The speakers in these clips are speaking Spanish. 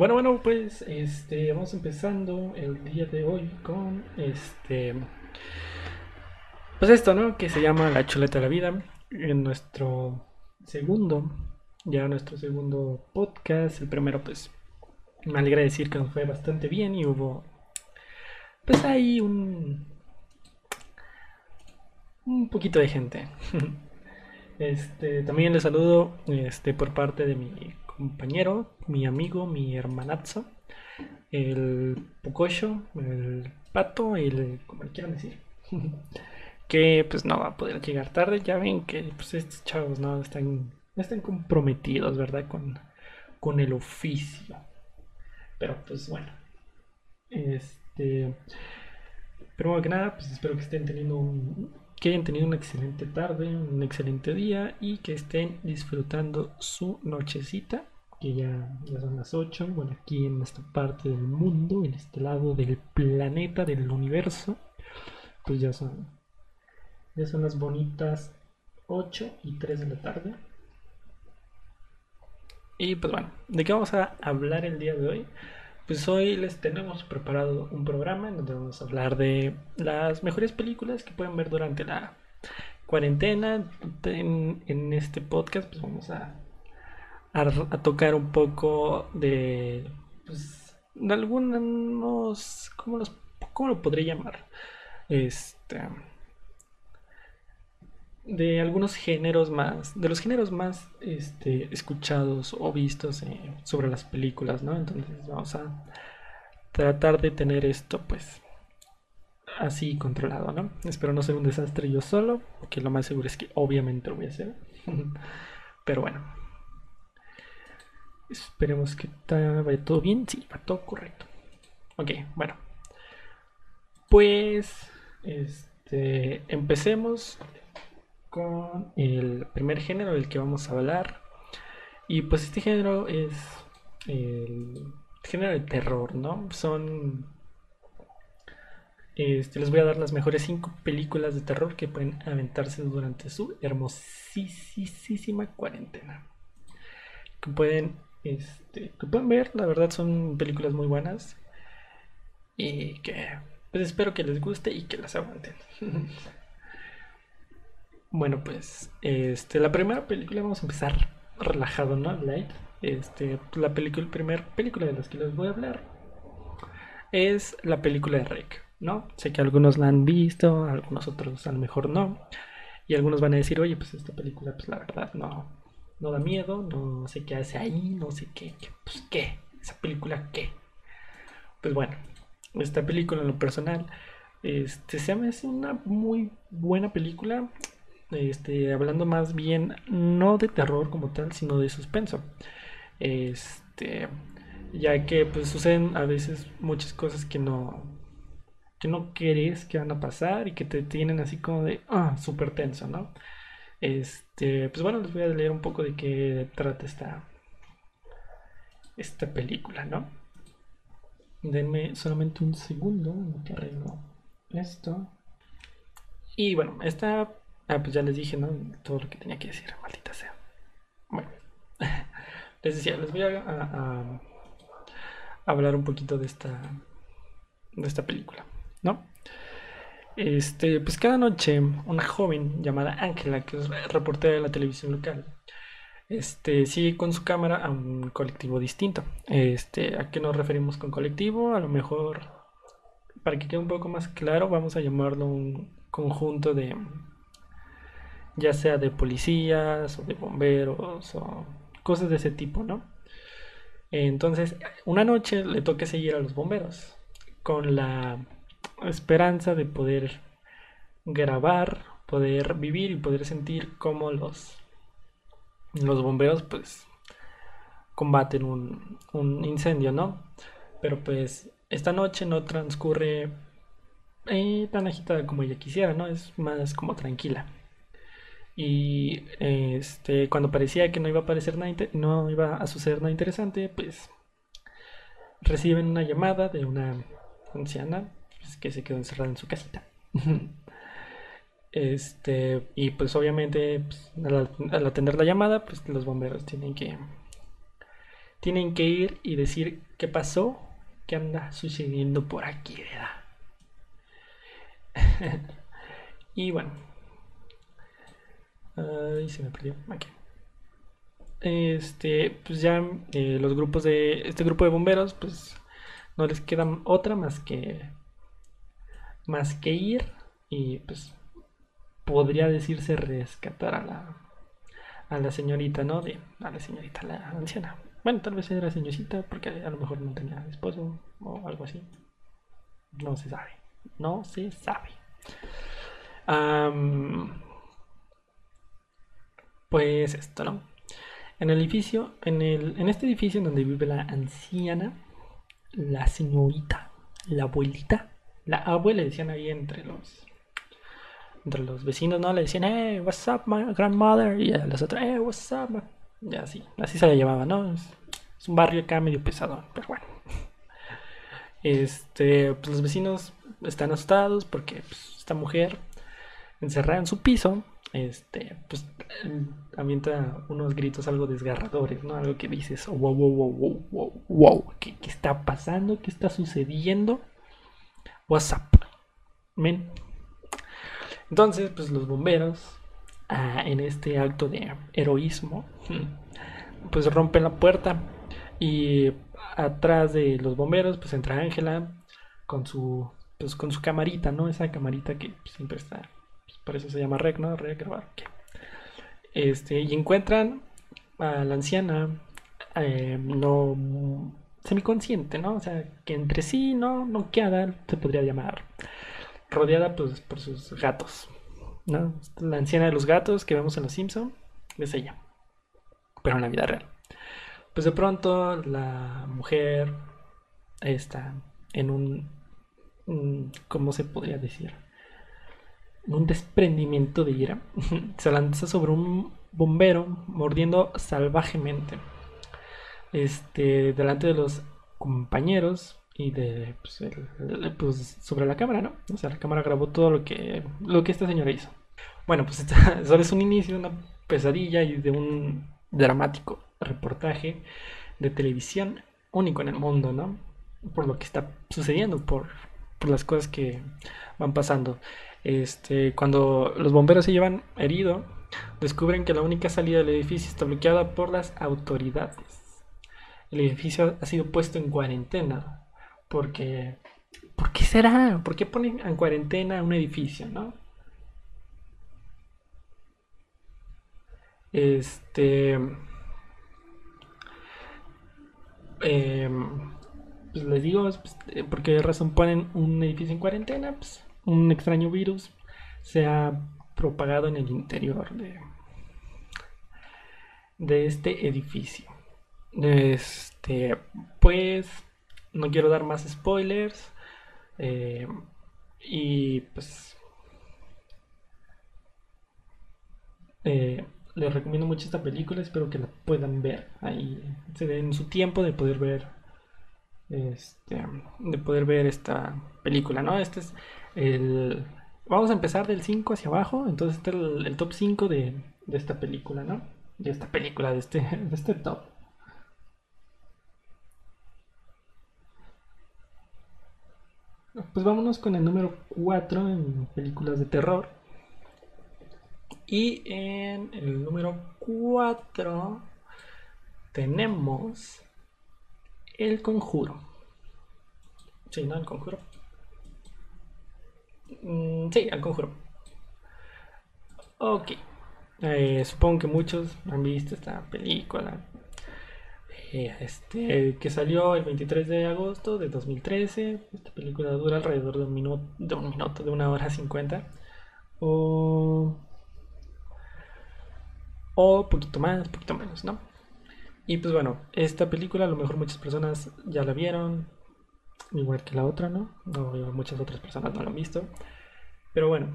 Bueno, bueno, pues este, vamos empezando el día de hoy con este. Pues esto, ¿no? Que se llama La Chuleta de la Vida. En nuestro segundo, ya nuestro segundo podcast. El primero, pues, me alegra decir que nos fue bastante bien y hubo, pues, ahí un. Un poquito de gente. Este, también les saludo este, por parte de mi compañero, mi amigo, mi hermanazo, el Pocoyo, el Pato, el, como le quieran decir, que pues no va a poder llegar tarde. Ya ven que pues estos chavos no están, están comprometidos, ¿verdad? Con, con el oficio. Pero pues bueno, este, primero que nada, pues espero que estén teniendo un, que hayan tenido una excelente tarde, un excelente día y que estén disfrutando su nochecita, que ya, son las 8, bueno, aquí en esta parte del mundo, en este lado del planeta, del universo, pues ya son, ya son las bonitas 8 y 3 de la tarde. Y pues bueno, ¿de qué vamos a hablar el día de hoy? Pues hoy les tenemos preparado un programa en donde vamos a hablar de las mejores películas que pueden ver durante la cuarentena. En, este podcast pues vamos a, a, tocar un poco de, pues, de algunos, ¿cómo, los, ¿cómo lo podría llamar? Este de algunos géneros más, de los géneros más este, escuchados o vistos eh, sobre las películas, ¿no? Entonces vamos a tratar de tener esto pues así controlado, ¿no? Espero no ser un desastre yo solo, porque lo más seguro es que obviamente lo voy a hacer. Pero bueno. Esperemos que vaya todo bien. Sí, va todo correcto. Ok, bueno. Pues, este, empecemos con el primer género del que vamos a hablar. Y pues este género es el género de terror, ¿no? Son... Este, les voy a dar las mejores 5 películas de terror que pueden aventarse durante su hermosísima cuarentena. Que pueden, este, que pueden ver, la verdad son películas muy buenas. Y que pues espero que les guste y que las aguanten. Bueno, pues, este, la primera película vamos a empezar relajado, ¿no? Light. Este, la película, el primer película de las que les voy a hablar es la película de Rec, ¿no? Sé que algunos la han visto, algunos otros a lo mejor no. Y algunos van a decir, oye, pues esta película, pues la verdad, no, no da miedo, no sé qué hace ahí, no sé qué, pues qué, esa película qué. Pues bueno, esta película en lo personal, este, se me hace una muy buena película este, hablando más bien no de terror como tal, sino de suspenso. Este, ya que pues suceden a veces muchas cosas que no que no querés que van a pasar y que te tienen así como de ah, súper tenso, ¿no? Este, pues bueno, les voy a leer un poco de qué trata esta esta película, ¿no? Denme solamente un segundo que arreglo esto. Y bueno, esta Ah, pues ya les dije, ¿no? Todo lo que tenía que decir, maldita sea. Bueno, les decía, les voy a, hablar un poquito de esta, de esta película, ¿no? Este, pues cada noche una joven llamada Ángela, que es reportera de la televisión local, este, sigue con su cámara a un colectivo distinto. Este, ¿A qué nos referimos con colectivo? A lo mejor, para que quede un poco más claro, vamos a llamarlo un conjunto de ya sea de policías o de bomberos o cosas de ese tipo, ¿no? Entonces, una noche le toca seguir a los bomberos con la esperanza de poder grabar, poder vivir y poder sentir cómo los, los bomberos pues combaten un, un incendio, ¿no? Pero pues esta noche no transcurre eh, tan agitada como ella quisiera, ¿no? Es más como tranquila. Y este, cuando parecía que no iba a aparecer nada, no iba a suceder nada interesante, pues reciben una llamada de una anciana que se quedó encerrada en su casita. este, y pues obviamente pues, al, atender la llamada, pues los bomberos tienen que tienen que ir y decir qué pasó, qué anda sucediendo por aquí, ¿verdad? y bueno. Ay, se me perdió. Aquí. Este, pues ya eh, los grupos de. Este grupo de bomberos, pues no les queda otra más que. Más que ir y pues podría decirse rescatar a la. A la señorita, ¿no? De, a la señorita, la anciana. Bueno, tal vez era señorita porque a lo mejor no tenía esposo o algo así. No se sabe. No se sabe pues esto, ¿no? En el edificio, en, el, en este edificio en donde vive la anciana, la señorita, la abuelita, la abuela, le decían ahí entre los entre los vecinos, ¿no? Le decían, hey, what's up, my grandmother? Y a las otras, hey, what's up? Y así, así se la llamaba, ¿no? Es, un barrio acá medio pesado, pero bueno. Este, pues los vecinos están asustados porque pues, esta mujer encerrada en su piso, este, pues avienta unos gritos algo desgarradores, ¿no? Algo que dices, wow, wow, wow, wow, wow, wow, ¿qué, qué está pasando? ¿Qué está sucediendo? What's up, men? Entonces, pues los bomberos, ah, en este acto de heroísmo, pues rompen la puerta y atrás de los bomberos, pues entra Ángela con su pues con su camarita, ¿no? Esa camarita que siempre está, pues, por eso se llama rec, ¿no? Rec, grabar. Este, y encuentran a la anciana eh, no semiconsciente, ¿no? O sea, que entre sí no no queda, se podría llamar, rodeada pues por sus gatos, ¿no? La anciana de los gatos que vemos en Los Simpson es ella, pero en la vida real. Pues de pronto la mujer está en un ¿cómo se podría decir? Un desprendimiento de ira. se lanza sobre un bombero mordiendo salvajemente. Este, delante de los compañeros y de pues, pues, sobre la cámara, ¿no? O sea, la cámara grabó todo lo que lo que esta señora hizo. Bueno, pues solo es un inicio de una pesadilla y de un dramático reportaje de televisión único en el mundo, ¿no? Por lo que está sucediendo, por por las cosas que van pasando. Este, cuando los bomberos se llevan herido, descubren que la única salida del edificio está bloqueada por las autoridades. El edificio ha sido puesto en cuarentena. Porque. ¿Por qué será? ¿Por qué ponen en cuarentena un edificio, no? Este. Eh, pues les digo, pues, eh, ¿por qué razón ponen un edificio en cuarentena? Pues un extraño virus se ha propagado en el interior de, de este edificio. Este, pues no quiero dar más spoilers. Eh, y pues eh, les recomiendo mucho esta película. Espero que la puedan ver. Ahí se den su tiempo de poder ver este, de poder ver esta película, ¿no? Este es el... Vamos a empezar del 5 hacia abajo, entonces este es el, top 5 de, esta película, ¿no? De esta película, de este, de este top. Pues vámonos con el número 4 en películas de terror. Y en el número 4 tenemos el conjuro. Sí, ¿no? El conjuro. Mm, sí, el conjuro. Ok. Eh, supongo que muchos han visto esta película. Eh, este, que salió el 23 de agosto de 2013. Esta película dura alrededor de un minuto, de un minuto, de una hora 50. O, o poquito más, poquito menos, ¿no? Y pues bueno, esta película a lo mejor muchas personas ya la vieron, igual que la otra, ¿no? no muchas otras personas no la han visto. Pero bueno,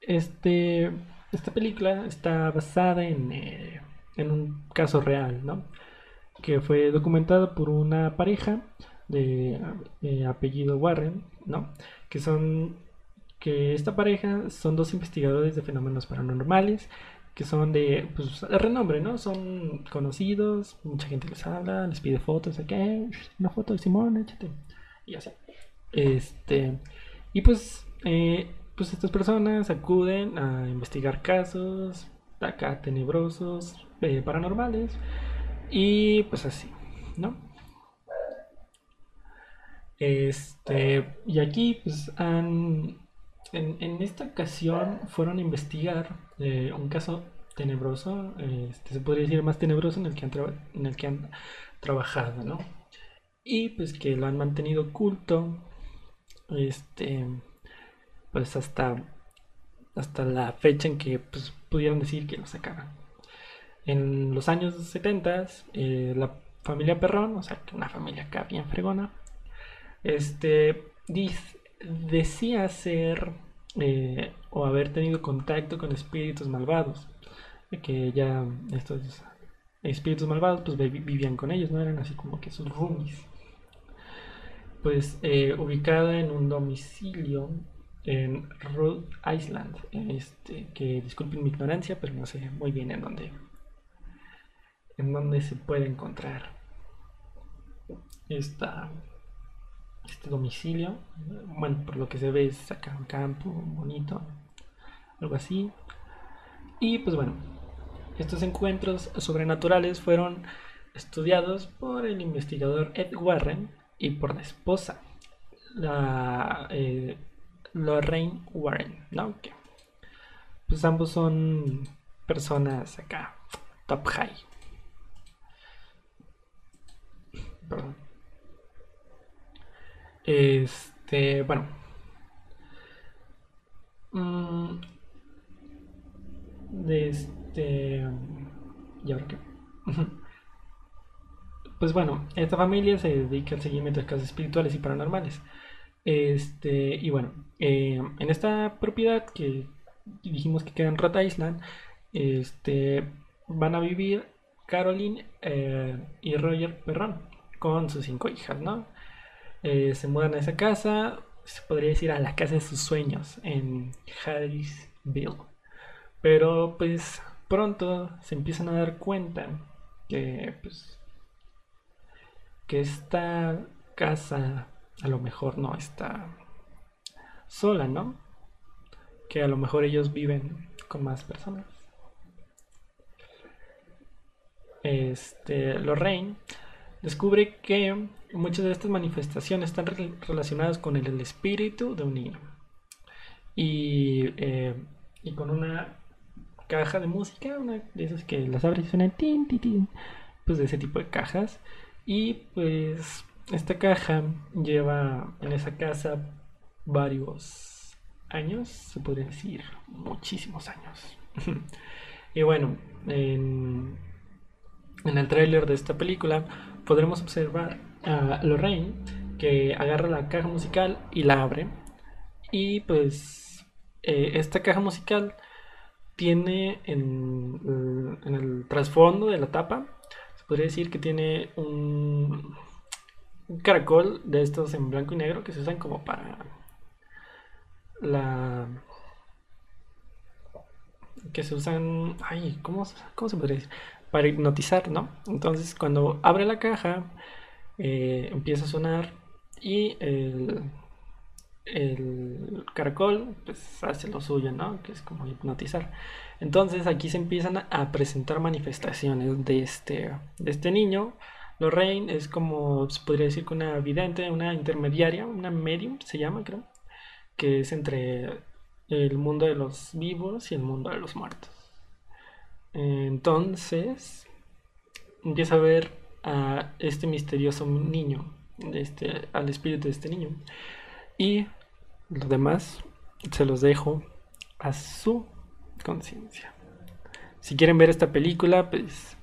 este, esta película está basada en, eh, en un caso real, ¿no? Que fue documentado por una pareja de eh, apellido Warren, ¿no? Que son que esta pareja son dos investigadores de fenómenos paranormales que son de, pues, renombre, ¿no? Son conocidos, mucha gente les habla, les pide fotos, aquí, una foto de Simón, échate, y así. Este, y pues, eh, pues estas personas acuden a investigar casos acá tenebrosos, eh, paranormales, y pues así, ¿no? Este, y aquí, pues han, en, esta ocasión fueron a investigar eh, un caso tenebroso, este, se podría decir más tenebroso en el que han, en el que han trabajado, ¿no? Y pues que lo han mantenido oculto, este, pues hasta, hasta la fecha en que pues, pudieron decir que lo sacaran. En los años 70, eh, la familia Perrón, o sea, una familia acá bien fregona, este, decía ser eh, o haber tenido contacto con espíritus malvados, que ya estos espíritus malvados pues vivían con ellos, no eran así como que sus roomies. Pues eh, ubicada en un domicilio en Rhode Island, este, que disculpen mi ignorancia, pero no sé muy bien en dónde, en dónde se puede encontrar este domicilio. Bueno, por lo que se ve es acá un campo bonito, algo así. Y pues bueno, estos encuentros sobrenaturales fueron estudiados por el investigador Ed Warren y por la esposa, la eh, Lorraine Warren, ¿no? Que, pues ambos son personas acá, top high. Perdón. Este, bueno. Mm, de este. ¿Y ahora qué? pues bueno, esta familia se dedica al seguimiento de casos espirituales y paranormales. Este, y bueno, eh, en esta propiedad que dijimos que queda en Rhode Island, este, van a vivir Caroline eh, y Roger Perrón con sus cinco hijas, ¿no? Eh, se mudan a esa casa, se podría decir a la casa de sus sueños en Harrisville. Pero pues pronto se empiezan a dar cuenta que pues que esta casa a lo mejor no está sola, ¿no? Que a lo mejor ellos viven con más personas. Este, Lorraine descubre que muchas de estas manifestaciones están relacionadas con el, espíritu de un niño. Eh, y, con una caja de música, una de esas que las abres y suenan tin, tin, tin, pues de ese tipo de cajas. Y pues esta caja lleva en esa casa varios años, se podría decir muchísimos años. y bueno, en, en el tráiler de esta película podremos observar a Lorraine que agarra la caja musical y la abre. Y pues eh, esta caja musical tiene en, en el trasfondo de la tapa, se podría decir que tiene un, un caracol de estos en blanco y negro que se usan como para la que se usan ay cómo, cómo se podría decir para hipnotizar, ¿no? Entonces cuando abre la caja eh, empieza a sonar y el, caracol pues hace lo suyo, ¿no? Que es como hipnotizar. Entonces aquí se empiezan a presentar manifestaciones de este, de este niño. Lorraine es como, se podría decir que una vidente, una intermediaria, una medium se llama, creo, que es entre el mundo de los vivos y el mundo de los muertos. Entonces, empieza a ver a este misterioso niño, este, al espíritu de este niño. Y los demás se los dejo a su conciencia. Si quieren ver esta película, pues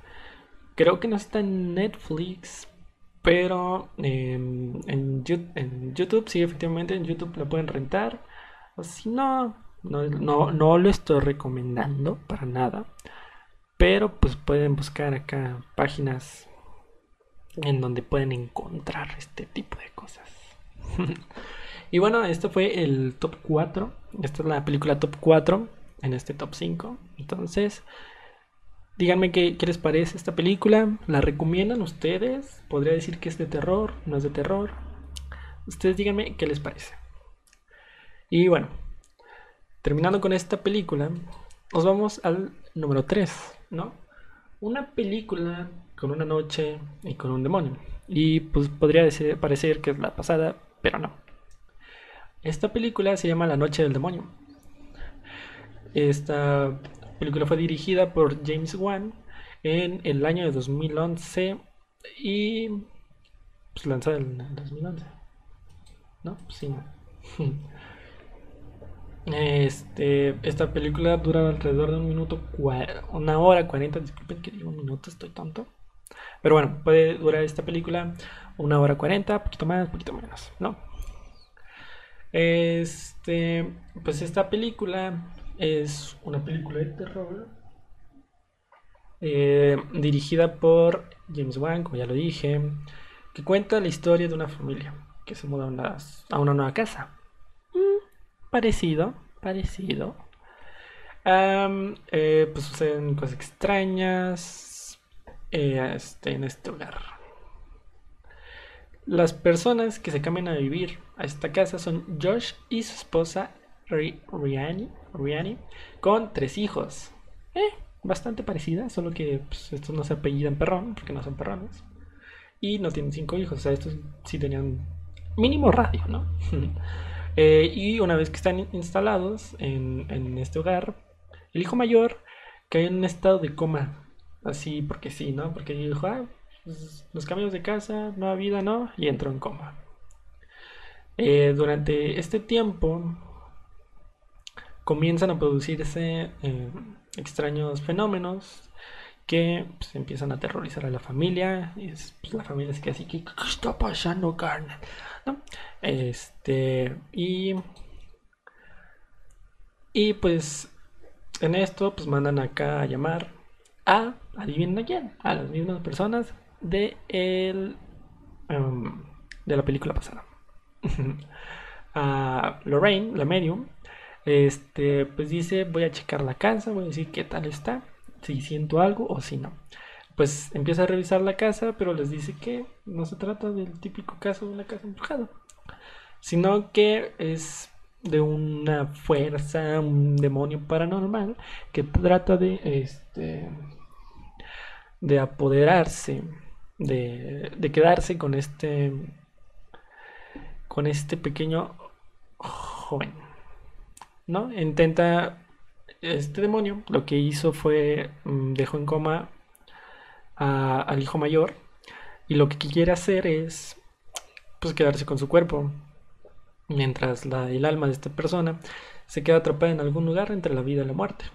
creo que no está en Netflix, pero en, en, YouTube, sí, efectivamente, en YouTube la pueden rentar. O si no, no, no, no lo estoy recomendando para nada. Pero pues pueden buscar acá páginas en donde pueden encontrar este tipo de cosas. y bueno, esto fue el top 4. Esta es la película top 4. en este top 5. Entonces, díganme qué, qué les parece esta película. ¿La recomiendan ustedes? ¿Podría decir que es de terror? ¿No es de terror? Ustedes díganme qué les parece. Y bueno, terminando con esta película, nos vamos al número 3, ¿no? Una película con una noche y con un demonio. Y pues podría parecer que es la pasada, pero no. Esta película se llama La Noche del Demonio. Esta película fue dirigida por James Wan en el año de 2011 y pues lanzada en 2011. ¿No? Sí. Este, esta película dura alrededor de un minuto, una hora, 40, disculpen que digo un minuto, estoy tonto. Pero bueno, puede durar esta película una hora 40, poquito más, poquito menos, ¿no? Este, pues esta película es una película de terror eh, dirigida por James Wan, como ya lo dije, que cuenta la historia de una familia que se muda a una, nueva casa. Parecido, parecido. Eh, pues suceden cosas extrañas eh, este, en este hogar. Las personas que se cambian a vivir a esta casa son Josh y su esposa Riani, con tres hijos. Eh, bastante parecida, solo que pues, estos no se apellidan perrón, porque no son perrones. Y no tienen cinco hijos, o sea, estos sí tenían mínimo radio, ¿no? Eh, y una vez que están instalados en, este hogar, el hijo mayor cae en un estado de coma, así porque sí, ¿no? Porque dijo, ah, pues, los cambios de casa, nueva vida, ¿no? Y entró en coma. Eh, durante este tiempo, comienzan a producirse eh, extraños fenómenos que pues, empiezan a aterrorizar a la familia. Y pues, la familia se queda así, ¿qué, está pasando, carnal? Este, y, y pues en esto pues mandan acá a llamar a, adivinen a quién, a las mismas personas de el, em, de la película pasada. a Lorraine, la medium, este, pues dice, voy a checar la casa, voy a decir qué tal está, si siento algo o si no. Pues empieza a revisar la casa, pero les dice que no se trata del típico caso de una casa embrujada, sino que es de una fuerza, un demonio paranormal que trata de este de apoderarse, de, de quedarse con este con este pequeño joven. ¿no? Intenta, este demonio lo que hizo fue, mm, dejó en coma al hijo mayor y lo que quiere hacer es, pues, quedarse con su cuerpo, mientras el alma de esta persona se queda atrapada en algún lugar entre la vida y la muerte.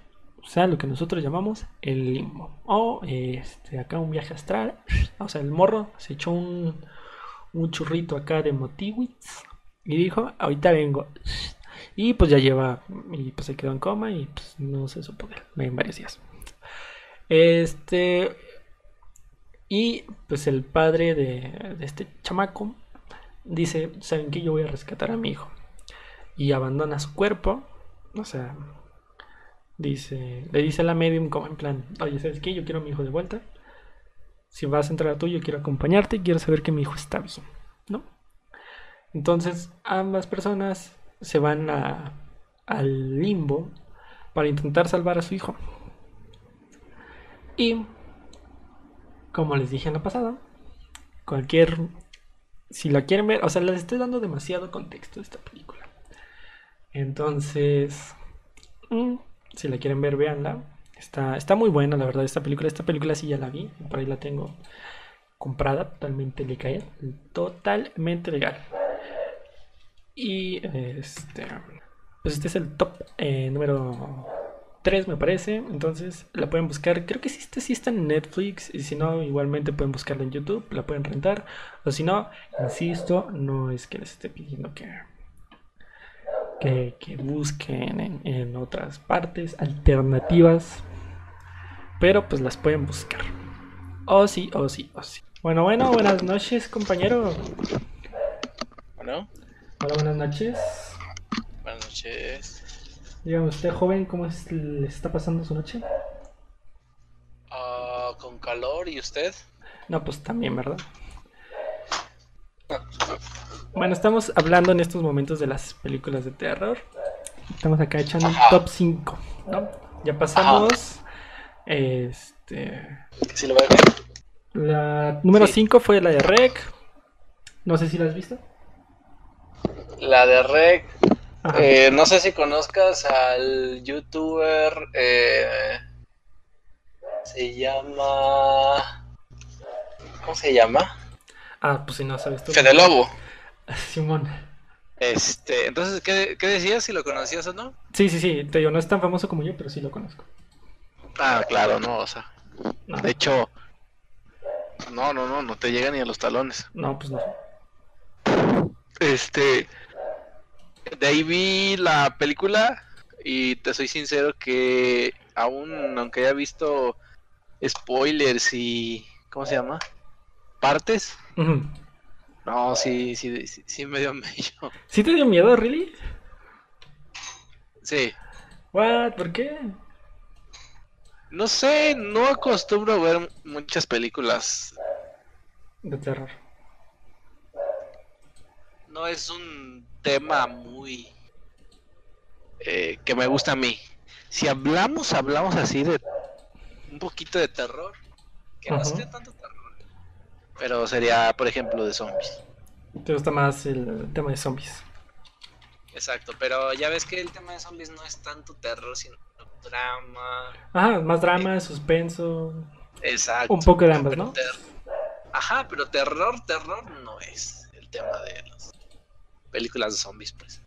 O sea, lo que nosotros llamamos el limbo. O este, acá un viaje astral. O sea, el morro se echó un, un churrito acá de motiwits y dijo, ahorita vengo. Y pues ya lleva, y pues se quedó en coma y pues no se supo de en varios días. Este, y pues el padre de, este chamaco dice, ¿saben qué? Yo voy a rescatar a mi hijo. Y abandona su cuerpo, o sea, dice, le dice a la medium como en plan, oye, ¿sabes qué? Yo quiero a mi hijo de vuelta. Si vas a entrar a tuyo, quiero acompañarte y quiero saber que mi hijo está bien, ¿no? Entonces, ambas personas se van a, al limbo para intentar salvar a su hijo. Y, como les dije en la pasada, cualquier... Si la quieren ver, o sea, les estoy dando demasiado contexto a esta película. Entonces, mm, si la quieren ver, véanla. Está, está muy buena, la verdad, esta película. Esta película sí ya la vi, por ahí la tengo comprada, totalmente legal. Totalmente legal. Y este, pues este es el top eh, número 3 me parece. Entonces la pueden buscar. Creo que sí, sí está en Netflix. Y si no, igualmente pueden buscarla en YouTube. La pueden rentar. O si no, insisto, no es que les esté pidiendo que, que, busquen en, en otras partes alternativas. Pero pues las pueden buscar. Oh sí, oh sí, oh sí. Bueno, bueno, buenas noches, compañero. Bueno. Hola, buenas noches. Buenas noches. Dígame usted, joven, ¿cómo es- le está pasando su noche? Ah, con calor, ¿y usted? No, pues también, ¿verdad? Bueno, estamos hablando en estos momentos de las películas de terror. Estamos acá echando un top 5, ¿no? Ya pasamos. Este. Sí, lo voy a ver. La número Sí. 5 fue la de Rec. No sé si la has visto. La de Rec. Eh, no sé si conozcas al youtuber. eh, se llama. ¿Cómo se llama? Ah, pues si no sabes tú. Fede Lobo. Simón. Este, entonces, ¿qué, qué decías? Si lo conocías o no? Sí, sí, sí. Te digo, no es tan famoso como yo, pero sí lo conozco. Ah, claro, no, o sea. No, De hecho, no, no, no, no te llega ni a los talones. no pues no. Este, de ahí vi la película y te soy sincero que aún, aunque haya visto spoilers y, ¿cómo se llama? Partes, no, sí, sí, sí, sí me dio mello. ¿Sí te dio miedo, really? Sí, What? ¿Por qué? no sé, no acostumbro a ver muchas películas. De terror. No es un tema muy eh, que me gusta a mí. Si hablamos, hablamos así de un poquito de terror, que no sería tanto terror, pero sería, por ejemplo, de zombies. ¿Te gusta más el tema de zombies? Exacto, pero ya ves que el tema de zombies no es tanto terror, sino drama. Ajá, más drama, suspenso. Exacto. Un poco de ambas, ¿no? Ajá, pero terror, terror no es el tema de las películas de zombies, pues.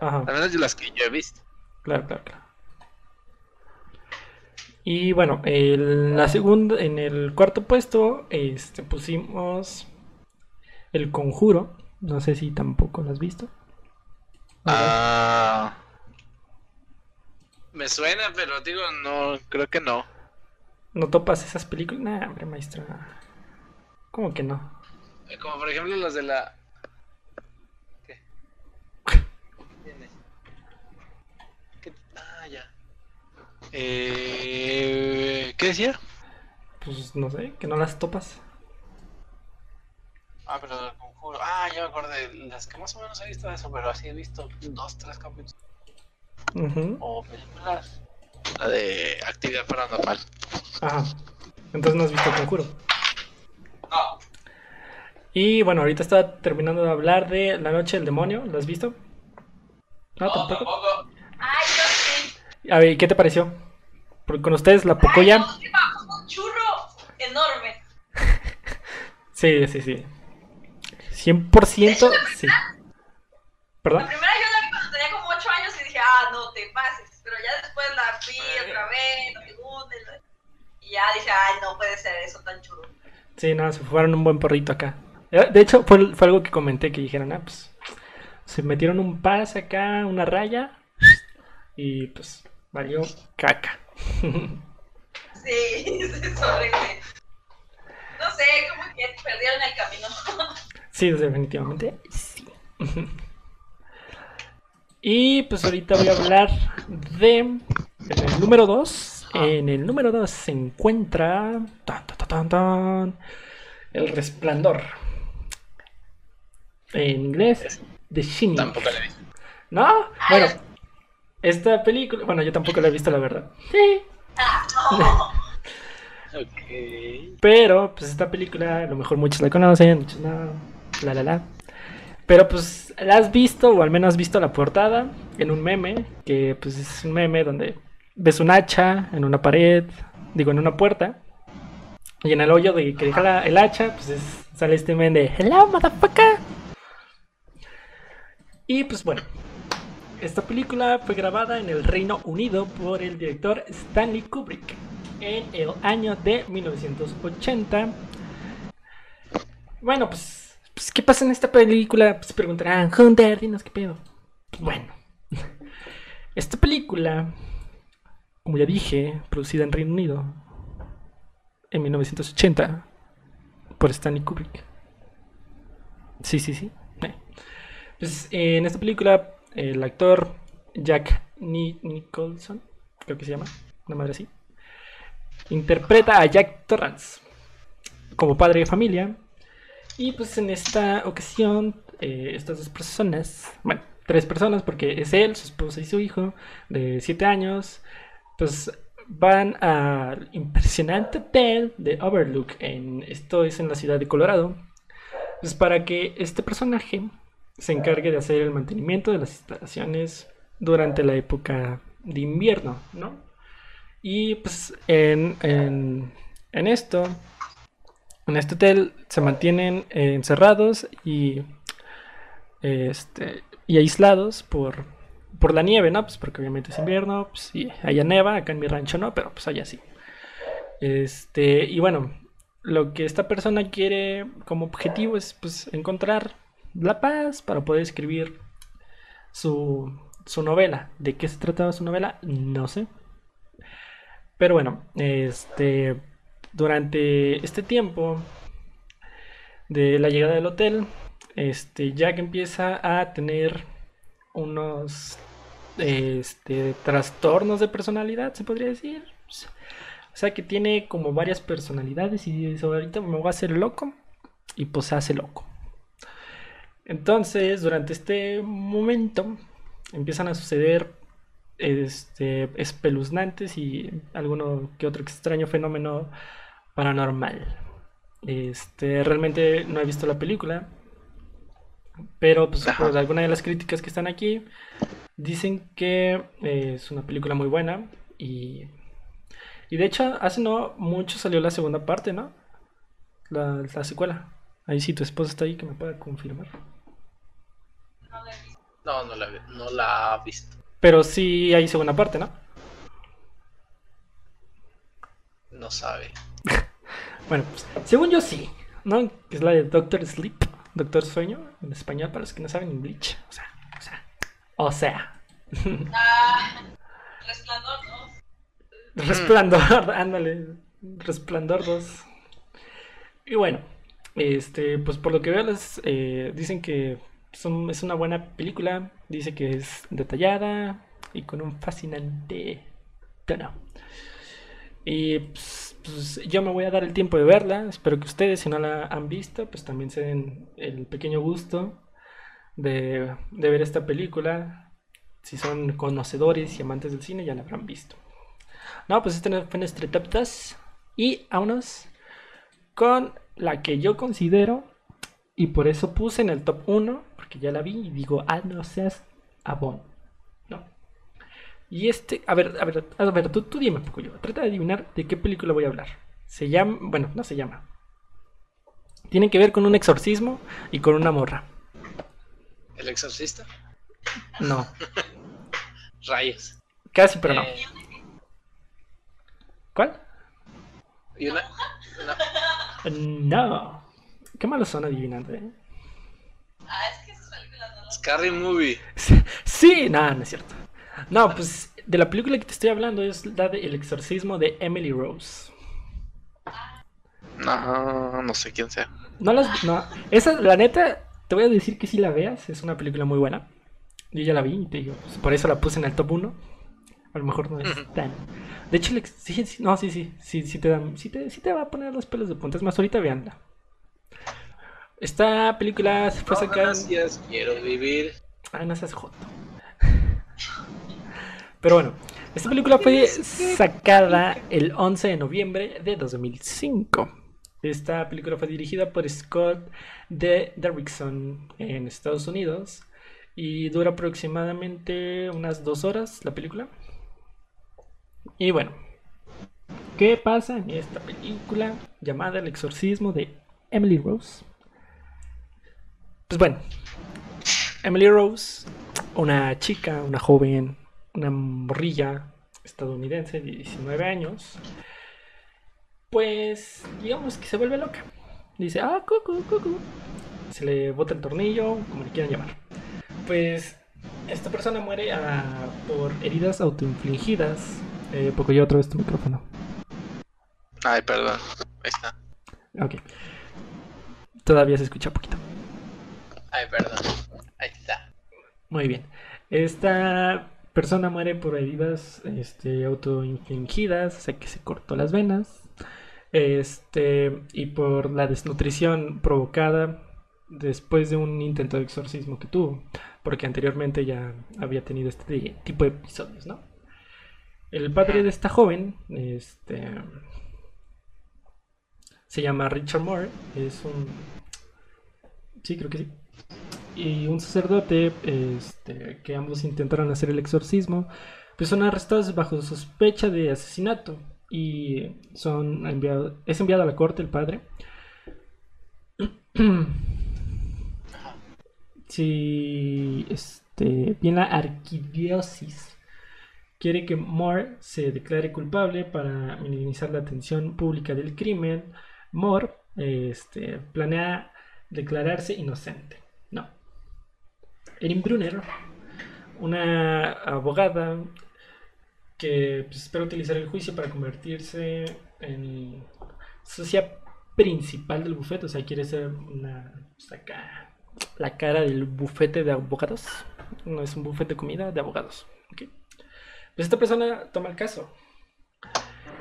Ajá, Al menos de las que yo he visto. claro, claro, claro. Y bueno, el- la segunda, en el cuarto puesto, este, pusimos El Conjuro. No sé si tampoco lo has visto. Ah. Me suena, pero digo, no, creo que no. ¿No topas esas películas? Nah, hombre, maestra. ¿Cómo que no? Como por ejemplo los de la. ¿Qué? Viene. ¿Qué? Ah, ya. Eh, ¿Qué decía? Pues no sé, que no las topas. Ah, pero del conjuro. Ah, ya me acordé. Las que más o menos he visto de eso, pero así he visto dos, tres capítulos. Ujú, O películas. La de actividad paranormal. Ajá. Entonces no has visto El Conjuro. No. Y bueno, ahorita está terminando de hablar de La Noche del Demonio. ¿Lo has visto? No, tampoco. A ver, ¿qué te pareció? Porque con ustedes la Pocoya. sí, un churro enorme. Sí, sí, sí. 100% sí. La ¿Perdón? primera yo la vi cuando tenía como 8 años y dije, ah, no te pases. Pero ya después la vi otra vez, la segunda, y la- y ya dije, ay, no puede ser eso tan churro. Sí, no, se fueron un buen porrito acá. Eh, De hecho, fue, fue algo que comenté que dijeron, ah, pues. Se metieron un pase acá, una raya. Y pues, valió caca. Sí, es horrible. No sé, como que perdieron el camino. Sí, definitivamente. Sí. Y pues ahorita voy a hablar de en el número 2. En el número 2 se encuentra tan, tan, tan, El Resplandor. En inglés, The Shining. Tampoco la he visto. ¿No? Bueno, esta película, bueno, yo tampoco la he visto, la verdad. Sí. Ok. Pero, pues esta película, a lo mejor muchos la conocen, muchos no, la la la. Pero pues la has visto, o al menos has visto la portada, en un meme, que pues es un meme donde ves un hacha en una pared, digo, en una puerta, y en el hoyo de que deja la- el hacha, pues es- sale este meme de Hello, motherfucker. Y pues bueno, esta película fue grabada en el Reino Unido por el director Stanley Kubrick en el año de 1980. Bueno, pues, pues, ¿qué pasa en esta película? Pues preguntarán, Hunter, dinos qué pedo. Pues bueno, esta película, como ya dije, producida en Reino Unido en 1980 por Stanley Kubrick. Sí, sí, sí. Eh. Pues en esta película el actor Jack Ni Nicholson, creo que se llama, una madre así, interpreta a Jack Torrance como padre de familia. Y pues en esta ocasión, eh, estas dos personas, bueno, tres personas, porque es él, su esposa y su hijo de 7 años, pues van al impresionante hotel de Overlook. En, esto es en la ciudad de Colorado. Pues para que este personaje se encargue de hacer el mantenimiento de las instalaciones durante la época de invierno, ¿no? Y pues en, en, en esto, en este hotel se mantienen encerrados y, este, y aislados por, por la nieve, ¿no? Pues porque obviamente es invierno, pues sí, allá neva, acá en mi rancho no, pero pues allá sí. Este, y bueno, lo que esta persona quiere como objetivo es pues encontrar la paz para poder escribir su, su novela. ¿De qué se trataba su novela? No sé. Pero bueno, este durante este tiempo de la llegada del hotel, este Jack empieza a tener unos este, trastornos de personalidad, se podría decir. O sea que tiene como varias personalidades y dice, ahorita me voy a hacer loco y pues se hace loco. Entonces, durante este momento empiezan a suceder este, espeluznantes y alguno que otro extraño fenómeno paranormal. Este, realmente no he visto la película, pero pues por alguna de las críticas que están aquí dicen que eh, es una película muy buena y y de hecho hace no mucho salió la segunda parte, ¿no? La, la secuela. Ahí sí tu esposa está ahí que me pueda confirmar. No, no la, no la ha visto. Pero sí hay segunda parte, ¿no? No sabe. bueno, pues, según yo sí, ¿no? Que es la de Doctor Sleep, Doctor Sueño, en español para los que no saben inglés. O sea, o sea, o sea. Ah, resplandor, ¿no? Resplandor, ándale. Resplandor 2. Y bueno, este, pues por lo que veo, les eh, dicen que es una buena película. Dice que es detallada y con un fascinante tono. Y pues, pues, yo me voy a dar el tiempo de verla. Espero que ustedes, si no la han visto, pues también se den el pequeño gusto de, de ver esta película. Si son conocedores y amantes del cine, ya la habrán visto. No, pues este fue nuestro top 2. Y vámonos con la que yo considero, y por eso puse en el top 1, porque ya la vi y digo, ah, no seas abón. No. Y este, a ver, a ver, a ver, tú, tú dime, yo Trata de adivinar de qué película voy a hablar. Se llama, bueno, no se llama. Tiene que ver con un exorcismo y con una morra. ¿El exorcista? No, Rayos. casi, pero no. Eh, ¿Cuál? y una- No. Qué malos son adivinando, ¿eh? Ah, es que esas películas no las Scary Movie. Sí, nada, no es cierto. No, pues de la película que te estoy hablando es la de El exorcismo de Emily Rose. No, no sé quién sea. No las. No. Esa, la neta, te voy a decir que si la veas, es una película muy buena. Yo ya la vi y te digo, pues, por eso la puse en el top 1. A lo mejor no es tan. De hecho, el ex- sí, sí, no, sí, sí, sí, sí te, dan, sí, te, sí te va a poner los pelos de punta. Es más, ahorita veanla. Esta película fue No, sacada. gracias, quiero vivir. Ah, no seas joto. Pero bueno, esta película fue sacada el 11 de noviembre de 2005. Esta película fue dirigida por Scott D. Derrickson en Estados Unidos y dura aproximadamente unas dos horas la película. Y bueno, ¿qué pasa en esta película llamada El exorcismo de Emily Rose? Pues bueno, Emily Rose, una chica, una joven, una morrilla estadounidense de 19 años, pues digamos que se vuelve loca. Dice, ah, cucu, cucu. Se le bota el tornillo, como le quieran llamar. Pues esta persona muere ah, por heridas autoinfligidas. Eh, porque yo otra vez tu micrófono. Ay, perdón. Ahí está. Ok. Todavía se escucha poquito. Ay, perdón. Ahí está. Muy bien. Esta persona muere por heridas este, autoinfligidas, o sea que se cortó las venas. Este, y por la desnutrición provocada después de un intento de exorcismo que tuvo, porque anteriormente ya había tenido este tipo de episodios, ¿no? El padre de esta joven, este, se llama Richard Moore, es un, sí, creo que sí, y un sacerdote, este, que ambos intentaron hacer el exorcismo, pues son arrestados bajo sospecha de asesinato y son enviados, es enviado a la corte el padre. si este, bien la arquidiócesis quiere que Moore se declare culpable para minimizar la atención pública del crimen, Moore este, planea declararse inocente. Erin Brunner, una abogada que pues, espera utilizar el juicio para convertirse en socia principal del bufete, o sea, quiere ser una saca la cara del bufete de abogados. No es un bufete de comida de abogados. Pues esta persona toma el caso.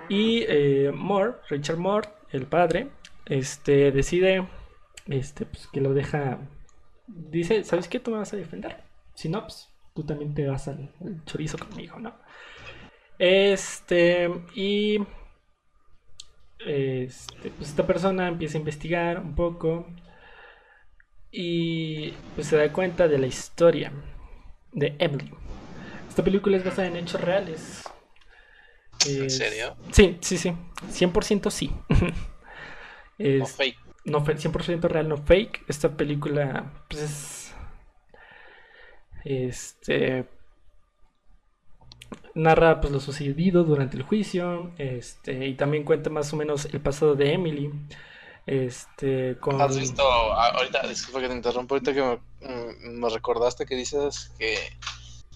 Y eh, Moore, Richard Moore, el padre, este, decide este, pues, que lo deja. Dice: ¿Sabes qué? Tú me vas a defender. Si no, pues tú también te vas al, chorizo conmigo, ¿no? Este, y. Este, pues esta persona empieza a investigar un poco y pues se da cuenta de la historia de Emily. Esta película es basada en hechos reales. ¿En serio? Sí, sí, sí. 100% sí. es... No fake. No, 100% real, no fake. Esta película, pues es. Este. Narra pues lo sucedido durante el juicio. Este. Y también cuenta más o menos el pasado de Emily. Este, con... ¿Has visto, ahorita, disculpa que te interrumpo, ahorita que me, mm, recordaste que dices que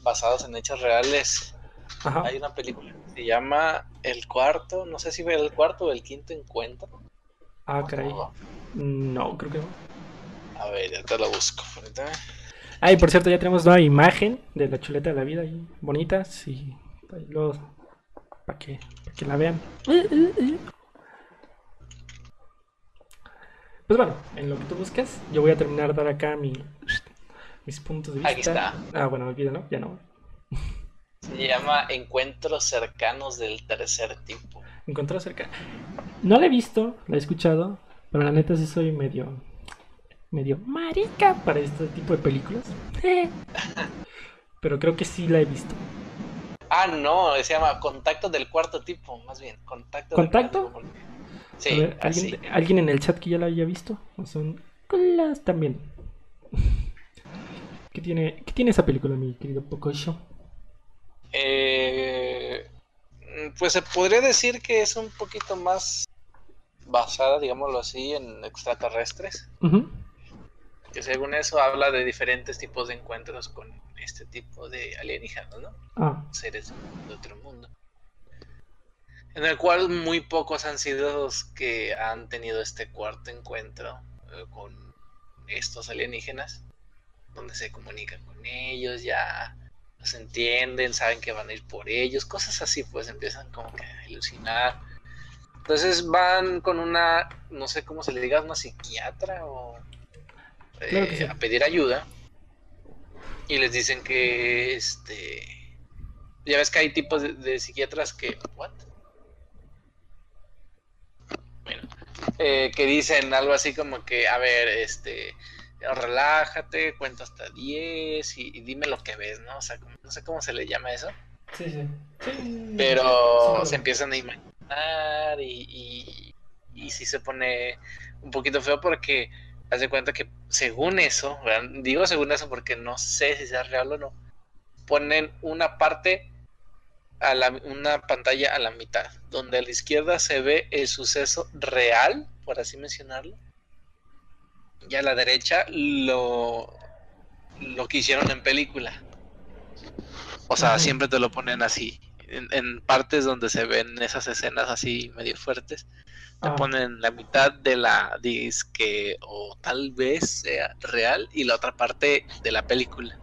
basados en hechos reales, hay una película que se llama El Cuarto, no sé si fue el cuarto o el quinto encuentro. Ah, caray. No, creo que no. A ver, ya te la busco. Ay, por cierto, ya tenemos una imagen de la chuleta de la vida ahí, bonitas y luego para que, para que la vean. Pues bueno, en lo que tú buscas, yo voy a terminar de dar acá mi, mis puntos de vista. Aquí está. Ah, bueno, olvida, ¿no? Ya no. Se llama Encuentros cercanos del tercer tipo. Encuentros cercanos. No la he visto, la he escuchado, pero la neta sí soy medio. medio marica para este tipo de películas. pero creo que sí la he visto. Ah, no, se llama Contacto del cuarto tipo, más bien. Contacto. ¿Contacto? ¿alguien, en el chat que ya la haya visto? Son las también. ¿Qué tiene, ¿Qué tiene esa película, mi querido Pocoyo? Eh, pues se podría decir que es un poquito más basada, digámoslo así, en extraterrestres. Que según eso habla de diferentes tipos de encuentros con este tipo de alienígenas, ¿no? Ah. Seres de otro mundo en el cual muy pocos han sido los que han tenido este cuarto encuentro eh, con estos alienígenas, donde se comunican con ellos, ya los entienden, saben que van a ir por ellos, cosas así, pues empiezan como que a ilusionar. Entonces van con una, no sé cómo se le diga, una psiquiatra o eh, a pedir ayuda y les dicen que este ya ves que hay tipos de, de psiquiatras que ¿what? Eh, que dicen algo así como que, a ver, este, relájate, cuenta hasta 10 y, dime lo que ves, ¿no? O sea, no sé cómo se le llama eso. Sí, sí. Pero se empiezan a imaginar y, y, sí se pone un poquito feo porque hace cuenta que según eso, digo según eso porque no sé si sea real o no, ponen una parte a la, una pantalla a la mitad, donde a la izquierda se ve el suceso real, por así mencionarlo, y a la derecha lo, lo que hicieron en película. O sea, siempre te lo ponen así, en, partes donde se ven esas escenas así medio fuertes, te ah. ponen la mitad de la disque o tal vez sea real y la otra parte de la película.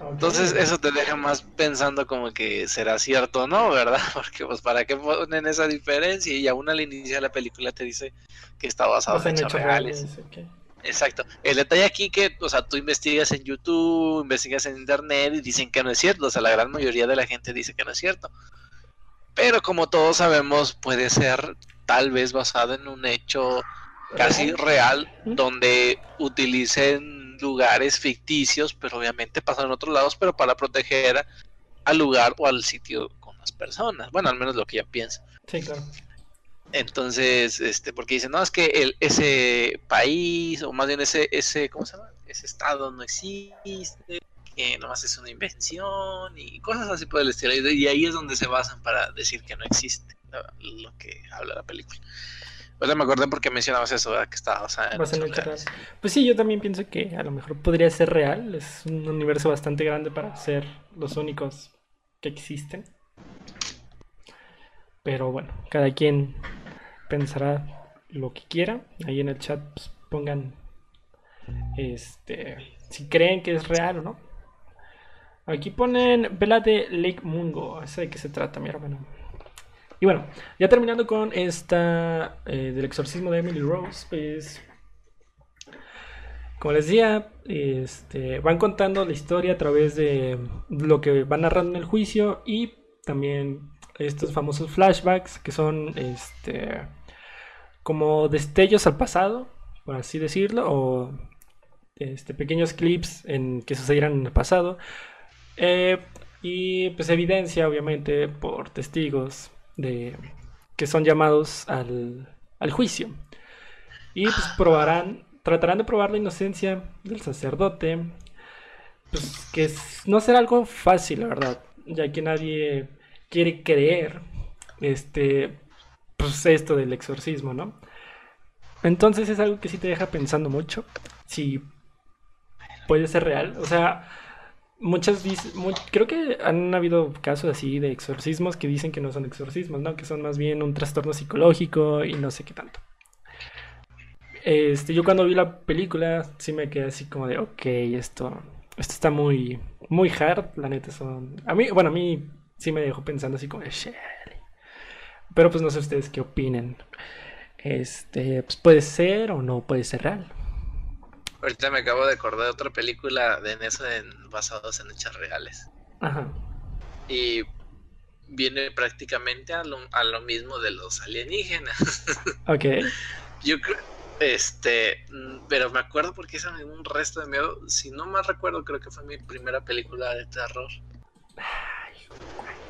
Entonces eso te deja más pensando como que será cierto o no, ¿verdad? Porque pues para qué ponen esa diferencia y aún al inicio de la película te dice que está basado Basado en hechos reales. Exacto. El detalle aquí que, o sea, tú investigas en YouTube, investigas en internet y dicen que no es cierto. O sea, la gran mayoría de la gente dice que no es cierto. Pero como todos sabemos, puede ser tal vez basado en un hecho casi real, donde utilicen lugares ficticios, pero obviamente pasan en otros lados, pero para proteger al lugar o al sitio con las personas. Bueno, al menos lo que yo pienso. Sí, claro. Entonces, este, porque dicen, no, es que el, ese país, o más bien ese, ese, ¿cómo se llama? Ese estado no existe, que nomás es una invención y cosas así por el estilo. Y, ahí es donde se basan para decir que no existe lo, que habla la película. Ahora me acordé porque mencionabas eso, ¿verdad? Que estaba basada en Basado en reales. Pues sí, yo también pienso que a lo mejor podría ser real. Es un universo bastante grande para ser los únicos que existen. Pero bueno, cada quien pensará lo que quiera. Ahí en el chat pues, pongan este si creen que es real o no. Aquí ponen Vela de Lake Mungo. ¿Esa de qué se trata, mi hermano? Y bueno, ya terminando con esta eh, del exorcismo de Emily Rose, pues como les decía, este, van contando la historia a través de lo que van narrando en el juicio y también estos famosos flashbacks que son este, como destellos al pasado, por así decirlo, o este, pequeños clips en que sucedieran en el pasado. Eh, y pues evidencia, obviamente, por testigos de que son llamados al, al juicio. Y pues probarán, tratarán de probar la inocencia del sacerdote. Pues que no será algo fácil, la verdad, ya que nadie quiere creer este pues esto del exorcismo, ¿no? Entonces es algo que sí te deja pensando mucho si puede ser real, o sea, muchas dic- mu- creo que han habido casos así de exorcismos que dicen que no son exorcismos, ¿no? Que son más bien un trastorno psicológico y no sé qué tanto. Este, yo cuando vi la película sí me quedé así como de, ok, esto, esto está muy, muy hard, la neta son... A mí, bueno, a mí sí me dejó pensando así como "Shale". Pero pues no sé ustedes qué opinen. Este, pues puede ser o no puede ser real. Ahorita me acabo de acordar de otra película de en eso en, basados en hechos reales. Ajá. Y viene prácticamente a lo, a lo mismo de los alienígenas. Ok. Yo creo, este, pero me acuerdo porque esa me dio un resto de miedo. Si no mal recuerdo, creo que fue mi primera película de terror.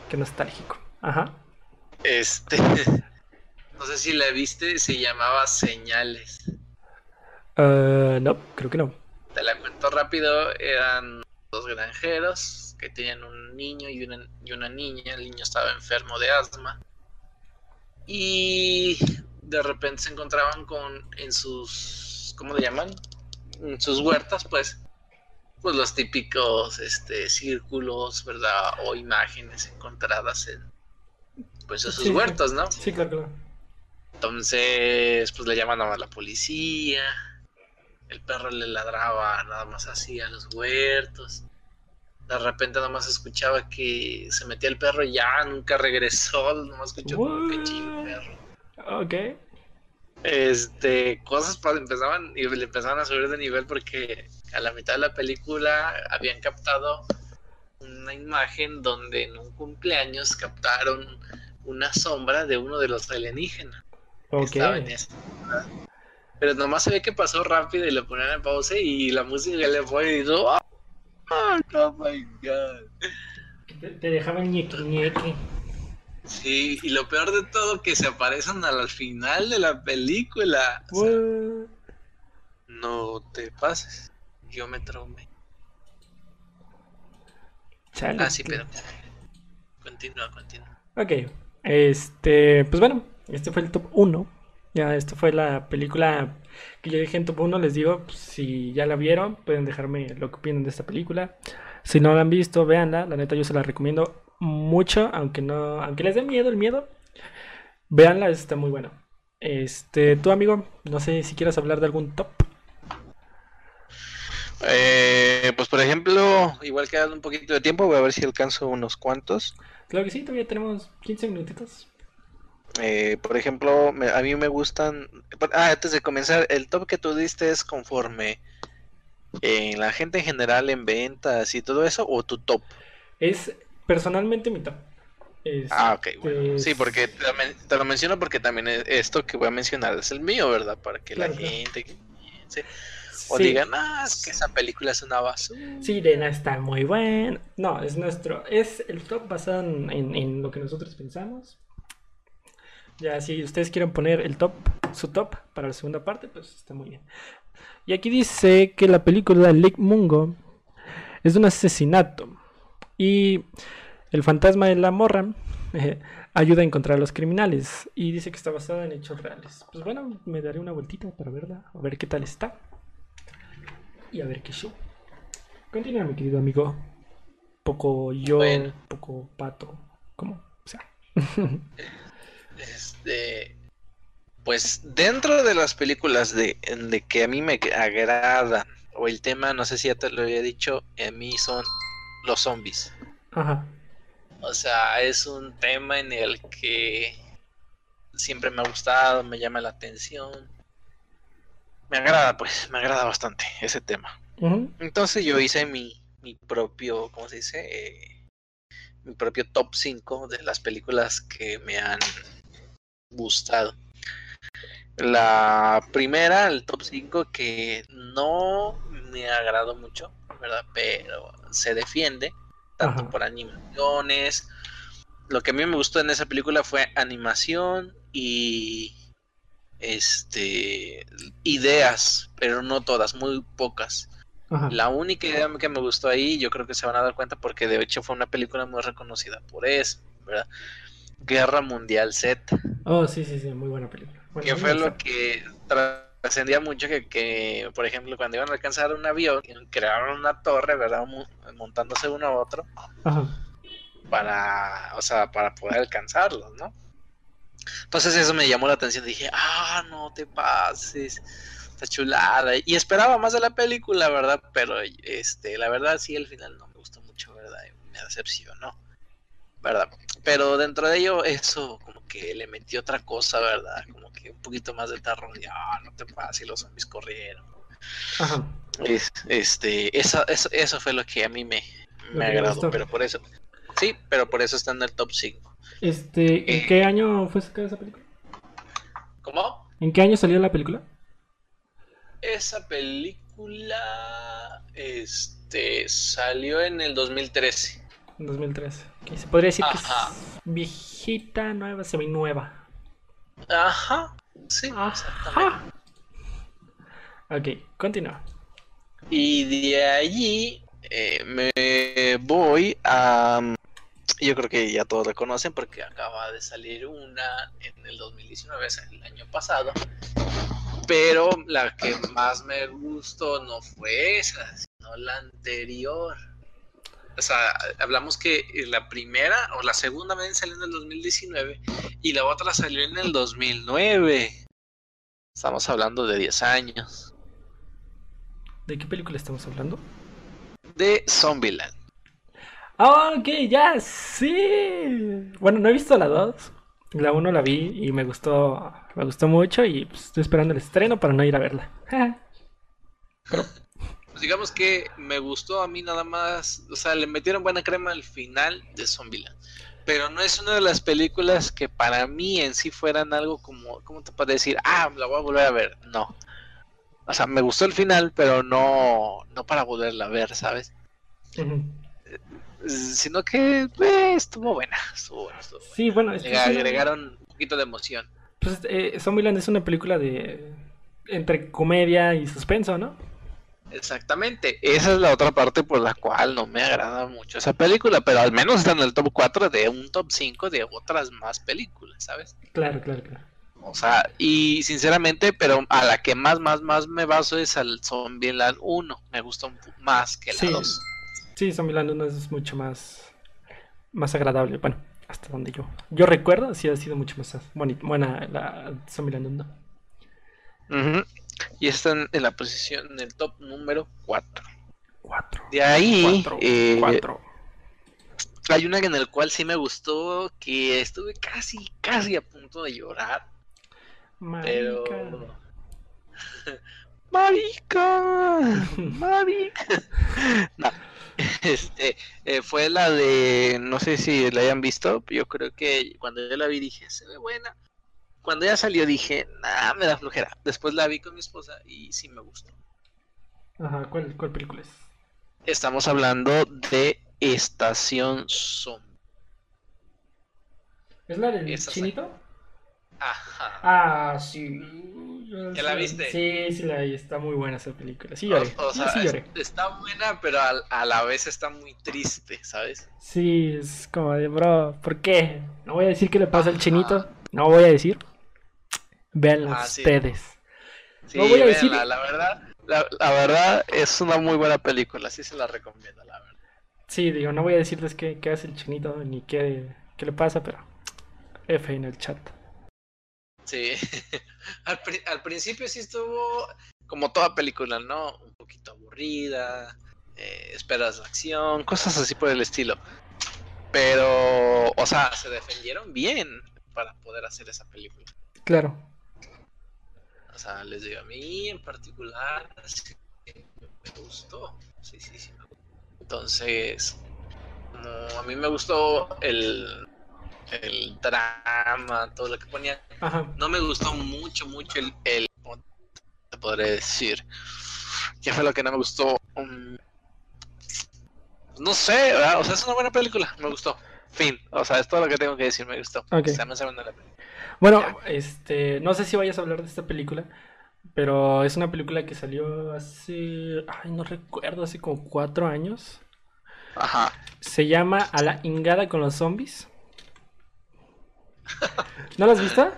Qué nostálgico. Ajá. Este, no sé si la viste, se llamaba Señales. Eh, no, creo que no. Te la cuento rápido, eran dos granjeros que tenían un niño y una, y una niña. El niño estaba enfermo de asma. Y de repente se encontraban con en sus, ¿cómo le llaman? En sus huertas, pues, pues los típicos este, círculos, ¿verdad? O imágenes encontradas en pues esos Sí, huertos, ¿no? Sí, claro, claro. Entonces, pues le llaman a la policía. El perro le ladraba nada más así a los huertos. De repente nada más escuchaba que se metía el perro y ya nunca regresó. Nomás escuchó como que chingo perro. Ok. Este, cosas empezaban y le empezaban a subir de nivel porque a la mitad de la película habían captado una imagen donde en un cumpleaños captaron una sombra de uno de los alienígenas. que Ok. estaba en esa. Pero nomás se ve que pasó rápido y le ponían en pausa y la música le fue y dijo, "Oh, oh my god. Te, te dejaban ñeque ñeque. Sí, y lo peor de todo que se aparecen al final de la película. O sea, What? no te pases. Yo me traumé. Chale. Ah, sí, pero. Continúa, continúa. Ok. Este, pues bueno, este fue el top 1. Ya, esto fue la película que yo dije en top 1. Les digo, pues, si ya la vieron, pueden dejarme lo que opinan de esta película. Si no la han visto, véanla. La neta, yo se la recomiendo mucho, aunque no, aunque les dé miedo el miedo. Véanla, está muy bueno. Este, tú amigo, no sé si quieras hablar de algún top. Eh, Eh, pues por ejemplo, igual quedando un poquito de tiempo, voy a ver si alcanzo unos cuantos. Claro que sí, todavía tenemos 15 minutitos. Eh, por ejemplo, me- a mí me gustan. Ah, antes de comenzar, el top que tú diste es conforme en la gente en general en ventas y todo eso, o tu top. Es personalmente mi top. Es- Ah, ok, bueno. Sí, porque te lo, men- te lo menciono porque también es- esto que voy a mencionar es el mío, ¿verdad? Para que Claro, la claro. gente que piense o sí. digan, ah, es que esa película es una basura. Sirena está muy buena. No, es nuestro. Es el top basado en, en- en lo que nosotros pensamos. Ya, si ustedes quieren poner el top, su top para la segunda parte, pues está muy bien. Y aquí dice que la película Lake Mungo es un asesinato. Y el fantasma de la morra eh, ayuda a encontrar a los criminales. Y dice que está basada en hechos reales. Pues bueno, me daré una vueltita para verla, a ver qué tal está. Y a ver qué show. Continúa, mi querido amigo. Poco yo, Bueno. poco pato. ¿Cómo? O sea. Este, pues dentro de las películas de, de que a mí me agradan, o el tema, no sé si ya te lo había dicho, a mí son los zombies. Ajá. O sea, es un tema en el que siempre me ha gustado, me llama la atención. Me agrada, pues, me agrada bastante ese tema. Entonces yo hice mi, mi propio, ¿cómo se dice? Eh, mi propio top 5 de las películas que me han gustado. La primera, el top 5 que no me agradó mucho, ¿verdad? Pero se defiende, tanto Ajá. por animaciones. Lo que a mí me gustó en esa película fue animación y este ideas, pero no todas, muy pocas. Ajá. La única idea que me gustó ahí, yo creo que se van a dar cuenta porque de hecho fue una película muy reconocida por eso, ¿verdad? Guerra Mundial Z, Oh, sí, sí, sí, muy buena película. Bueno, que fue lo que trascendía mucho que, que, por ejemplo, cuando iban a alcanzar un avión, crearon una torre, ¿verdad? Montándose uno a otro Ajá. para, o sea, para poder alcanzarlos, ¿no? Entonces eso me llamó la atención, dije, ah, no te pases, está chulada. Y esperaba más de la película, ¿verdad? Pero este, la verdad sí, al final no me gustó mucho, ¿verdad? Me decepcionó, ¿verdad? Pero dentro de ello, eso como que le metió otra cosa, ¿verdad? Como que un poquito más de terror, y, ah, no te pases, y los zombies corrieron. Ajá. Es- este, eso, eso, eso fue lo que a mí me, me agradó, pero por eso, sí, pero por eso está en el top 5. Este, ¿en qué año fue sacada esa película? ¿Cómo? ¿En qué año salió la película? Esa película este salió en el 2013. En 2013. Ok, Se podría decir que Ajá. es viejita, nueva, semi-nueva. Ajá. Sí, exactamente. Ajá. Ok, continúa. Y de allí eh, me voy a yo creo que ya todos la conocen porque acaba de salir una en el 2019, o sea, el año pasado. Pero la que más me gustó no fue esa, sino la anterior. O sea, hablamos que la primera o la segunda salió en el 2019 y la otra salió en el 2009. Estamos hablando de 10 años. ¿De qué película estamos hablando? De Zombieland. Ah, ok, ya, sí. Bueno, no he visto la 2. La 1 la vi y me gustó, me gustó mucho y pues, estoy esperando el estreno para no ir a verla. Pues digamos que me gustó a mí nada más, o sea, le metieron buena crema al final de Zombieland. Pero no es una de las películas que para mí en sí fueran algo como, ¿cómo te puedo decir? Ah, la voy a volver a ver. No. O sea, me gustó el final, pero no, no para volverla a ver, ¿sabes? Ujú. Sino que eh, estuvo buena, estuvo buena, estuvo buena. Sí, bueno, Le agregaron un poquito de emoción. pues, eh, Zombieland es una película de entre comedia y suspenso, ¿no? Exactamente, esa es la otra parte por la cual no me agrada mucho esa película, pero al menos está en el top 4 de un top 5 de otras más películas, ¿sabes? Claro, claro, claro. O sea, y sinceramente, pero a la que más, más, más me baso es al Zombieland 1, me gusta un más que la Sí. 2. Sí, Zombieland 1 es mucho más más agradable. Bueno, hasta donde yo yo recuerdo, sí ha sido mucho más boni- buena la Zombieland 1. Ujú. Y está en, la posición, en el top número 4. Cuatro. De ahí, Cuatro. eh, Cuatro. hay una en el cual sí me gustó, que estuve casi, casi a punto de llorar, pero... Marica. Marica, marica. No, este, eh, fue la de, no sé si la hayan visto, yo creo que cuando yo la vi dije, se ve buena. Cuando ya salió dije, nah, me da flojera. Después la vi con mi esposa y sí me gustó. Ajá, ¿cuál, cuál película es? Estamos hablando de Estación Zombie. ¿Es la del chinito? Ajá. Ah, sí. ¿Ya la viste? Sí, sí la vi. Está muy buena esa película. Sí lloré. o Sí, sea, sí es- lloré. está buena, pero a, a la vez está muy triste, ¿sabes? Sí, es como de, bro, ¿por qué? No voy a decir qué le pasa al chinito. No voy a decir. Véanlo Ah, sí. ustedes. Sí, No voy a decir- véanla, la verdad, la, la verdad es una muy buena película, sí se la recomiendo, la verdad. Sí, digo, no voy a decirles qué, qué hace el chinito ni qué, qué le pasa, pero F en el chat. Sí, al, pri- al principio sí estuvo como toda película, ¿no? Un poquito aburrida, eh, esperas la acción, cosas así por el estilo. Pero, o sea, se defendieron bien para poder hacer esa película. Claro. O sea, les digo, a mí en particular sí me gustó. Sí, sí, sí. me gustó. Entonces, a mí me gustó el, el drama, todo lo que ponía. Ajá. No me gustó mucho, mucho el, el ¿cómo te podré decir? ¿Qué fue lo que no me gustó? Mm, no sé, ¿verdad? o sea, es una buena película, me gustó. Fin, o sea, es todo lo que tengo que decir, me gustó. O sea, me la. Bueno, este, no sé si vayas a hablar de esta película, pero es una película que salió hace, ay, no recuerdo, hace como cuatro años. Ajá. Se llama A la ingada con los zombies. ¿No la has visto?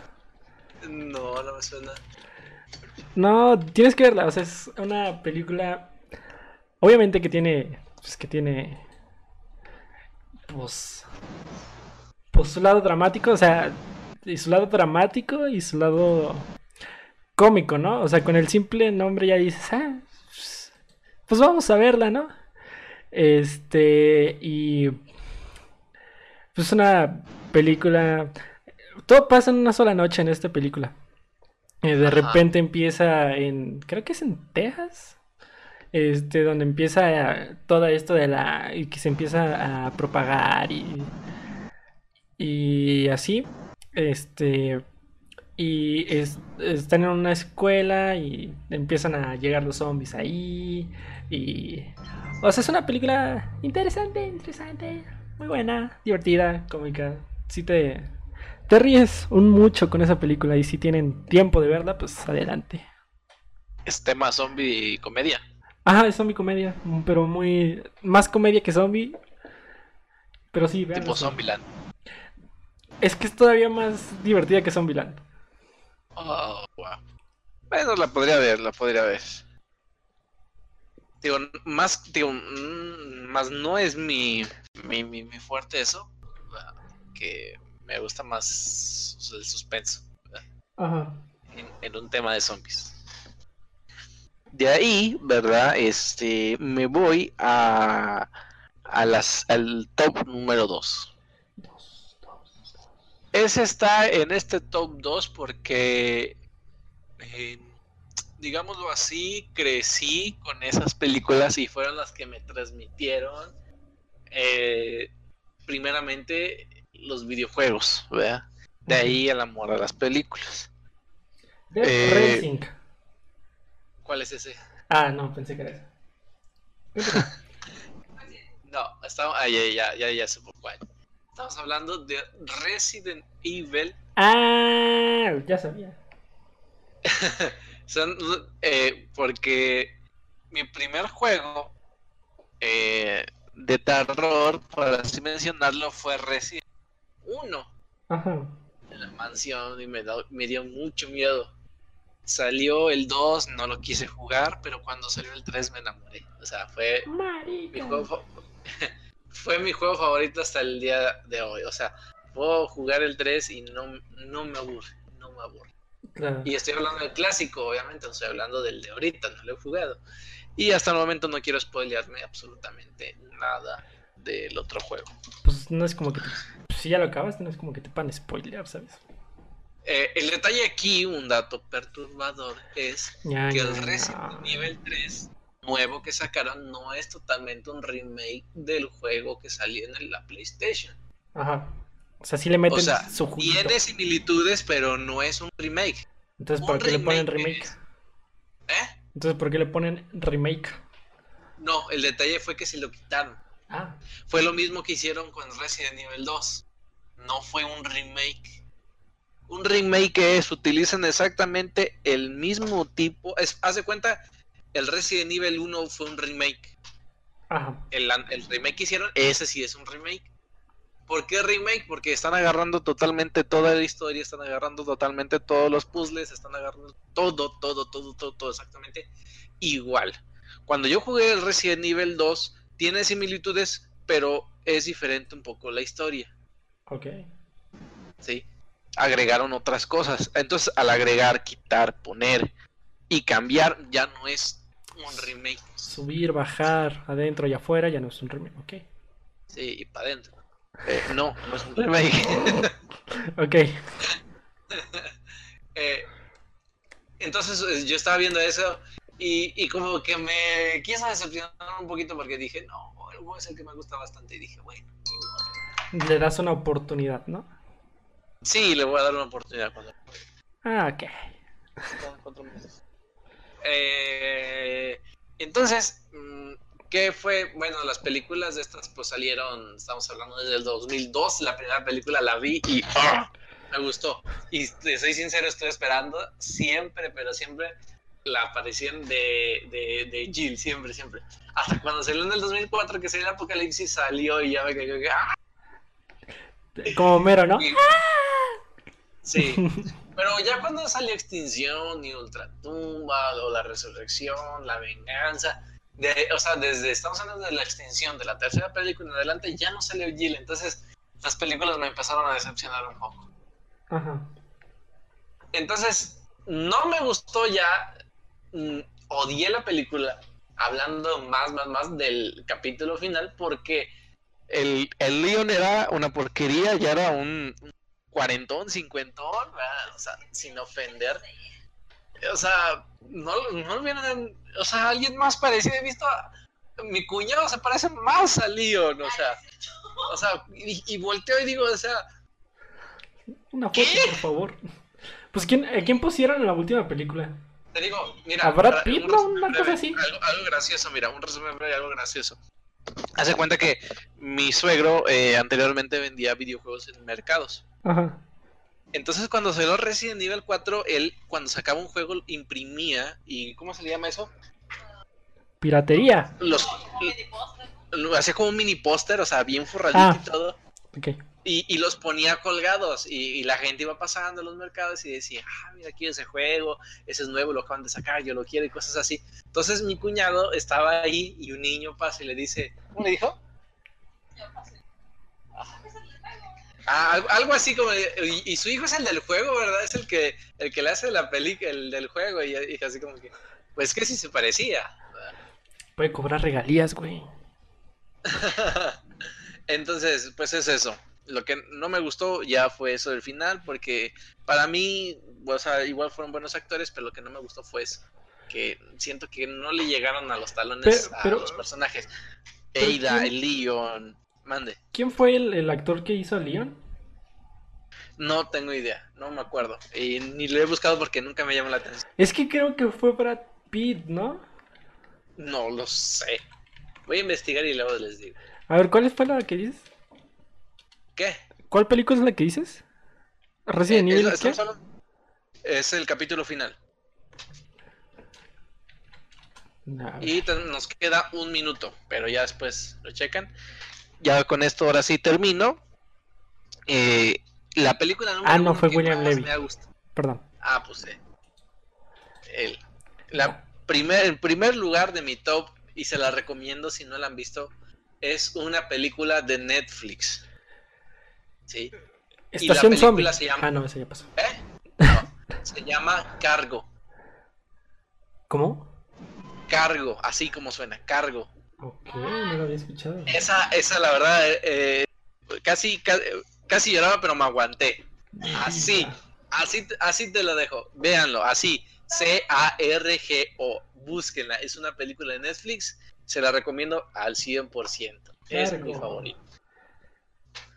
No, no me suena. No, tienes que verla, o sea, es una película, obviamente que tiene, pues que tiene, pues, pues su lado dramático, o sea, y su lado dramático y su lado cómico, ¿no? O sea, con el simple nombre ya dices, ah, pues, pues vamos a verla, ¿no? Este, y pues una película, todo pasa en una sola noche en esta película. Eh, de Ajá. repente empieza en, creo que es en Texas, este, donde empieza eh, todo esto de la, y que se empieza a propagar y, y así, este, y es- están en una escuela y empiezan a llegar los zombies ahí y, o sea, es una película interesante, interesante, muy buena, divertida, cómica, si te, te ríes un mucho con esa película y si tienen tiempo de verla, pues adelante. Es tema zombie y comedia. Ajá, es zombie comedia, pero muy, más comedia que zombie, pero sí, vean. Tipo Zombieland. Es que es todavía más divertida que Zombieland. Oh, wow. Bueno, la podría ver, la podría ver. Digo, más, digo, mm, más no es mi, mi, mi, mi fuerte eso. Que me gusta más el suspenso ¿verdad? Ajá. en, en un tema de zombies. De ahí, ¿verdad? Este, me voy a, a las, al top número 2. Dos, dos, dos. Ese está en este top 2 porque, eh, digámoslo así, crecí con esas películas y fueron las que me transmitieron, eh, primeramente, los videojuegos, ¿verdad? De ahí el amor a las películas. Death Eh, Racing. ¿Cuál es ese? Ah, no, pensé que era ese. No, estamos, ah, ya, ya, ya, ya supo cuál. Estamos hablando de Resident Evil Ah, ya sabía. Son, eh, porque mi primer juego eh, de terror, por así mencionarlo, fue Resident 1 Ajá. en la mansión y me, da- me dio mucho miedo. Salió el 2, no lo quise jugar, pero cuando salió el 3 me enamoré. O sea, fue mi juego, fue mi juego favorito hasta el día de hoy. O sea, puedo jugar el 3 y no, no me aburre, no me aburre. Claro. Y estoy hablando del clásico, obviamente, no estoy hablando del de ahorita, no lo he jugado. Y hasta el momento no quiero spoilearme absolutamente nada del otro juego. Pues no es como que te- pues, si ya lo acabas, no es como que te pan spoiler, ¿sabes? Eh, el detalle aquí, un dato perturbador, es Ya, que ya, el. Resident Evil 3 nuevo que sacaron no es totalmente un remake del juego que salió en la PlayStation. Ajá. O sea, sí le meten O sea, su juguito. tiene similitudes, pero no es un remake. Entonces, un ¿por qué le ponen remake remake? es- ¿Eh? Entonces, ¿por qué le ponen remake? No, el detalle fue que se lo quitaron. Ah, Fue lo mismo que hicieron con Resident Evil 2. No fue un remake. Un remake es, utilizan exactamente el mismo tipo. Es, haz de cuenta, el Resident Evil 1 fue un remake. ajá. El, el remake que hicieron, ese sí es un remake. ¿Por qué remake? Porque están agarrando totalmente toda la historia, están agarrando totalmente todos los puzzles, están agarrando todo, todo, todo, todo, todo exactamente igual. Cuando yo jugué el Resident Evil 2, tiene similitudes, pero es diferente un poco la historia, Ok. ¿sí? Agregaron otras cosas. Entonces, al agregar, quitar, poner y cambiar, ya no es un remake. Subir, bajar, adentro y afuera, ya no es un remake. Ok. Sí, y para adentro. Eh, no, no es un remake. Ok. Eh, entonces yo estaba viendo eso y, y como que me quiso decepcionar un poquito porque dije, no, el juego es el que me gusta bastante y dije, bueno, Le das una oportunidad, ¿no? sí, le voy a dar una oportunidad cuando Ah, ok. cuatro meses. Eh, entonces, mm, ¿qué fue? Bueno, las películas de estas pues salieron, estamos hablando desde el 2002, la primera película la vi y ¡ah! me gustó. Y soy sincero, estoy esperando siempre, pero siempre la aparición de, de, de Jill, siempre, siempre. Hasta cuando salió en el 2004 que salió el Apocalipsis, salió y ya me que, ¡ah! Como mero, ¿no? Y- Sí, pero ya cuando salió Extinción y Ultratumba, o la Resurrección, la Venganza, de, o sea, desde, estamos hablando de la extinción de la tercera película en adelante, ya no salió Jill, entonces las películas me empezaron a decepcionar un poco. Ajá. Entonces, no me gustó ya, mm, odié la película, hablando más, más, más del capítulo final, porque el, el Leon era una porquería, ya era un cuarentón, cincuentón, ¿verdad? o sea, sin ofender. O sea, no, no hubieran, o sea, alguien más parecido, he visto a mi cuñado se parece más a Leon, o sea, o sea, y, y volteo y digo, o sea, Una foto, por favor. Pues, ¿quién, ¿a quién pusieron en la última película? Te digo, mira. ¿A Brad para- Pitt, un cosa así. Algo, algo gracioso, mira, un resumen breve, algo gracioso. Hace cuenta que mi suegro eh, anteriormente vendía videojuegos en mercados. Ajá. Entonces, cuando salió Resident Evil 4, él, cuando sacaba un juego, imprimía. ¿Y cómo se le llama eso? Piratería. Los, hacía como un mini póster, o sea, bien forradito Ah. y todo. Ok. Y, y los ponía colgados y, y la gente iba pasando a los mercados y decía, ah, mira, quiero ese juego, ese es nuevo, lo acaban de sacar, yo lo quiero y cosas así. Entonces mi cuñado estaba ahí y un niño pasa y le dice, ¿cómo le dijo? Yo pasé. Ah. Ah, algo, así como, y, y su hijo es el del juego, ¿verdad? Es el que, el que le hace la película, el del juego y, y así como que, pues que sí se parecía. Puede cobrar regalías, güey. Entonces, pues es eso. Lo que no me gustó ya fue eso del final, porque para mí, o sea, igual fueron buenos actores, pero lo que no me gustó fue eso. Que siento que no le llegaron a los talones Pero- a pero- los personajes. pero Ada, ¿quién- el Leon, mande. ¿Quién fue el, el actor que hizo a Leon? No tengo idea, no me acuerdo. Y ni lo he buscado porque nunca me llamó la atención. Es que creo que fue Brad Pitt, ¿no? No lo sé. Voy a investigar y luego les digo. A ver, ¿cuál fue la que dices? ¿Qué? ¿Cuál película es la que dices? Resident Eh, Evil, es- el capítulo final. Y nos queda un minuto, pero ya después lo checan. Ya con esto ahora sí termino. Eh, la película número Ah, no, fue William Levy. me Perdón. Ah, pues sí. Él. La primer, el primer lugar de mi top, y se la recomiendo si no la han visto, es una película de Netflix. ¿Sí? Y la Estación Zombie. película se llama- Ah, no, esa ya pasó. ¿Eh? No, se llama Cargo. ¿Cómo? Cargo, así como suena, Cargo. Ok, no lo había escuchado. Esa, esa la verdad, eh, casi, ca- casi lloraba, pero me aguanté. Así, así, así te lo dejo. Véanlo, así. C-A-R-G-O. Búsquenla. Es una película de Netflix. Se la recomiendo al 100%. Es mi favorito.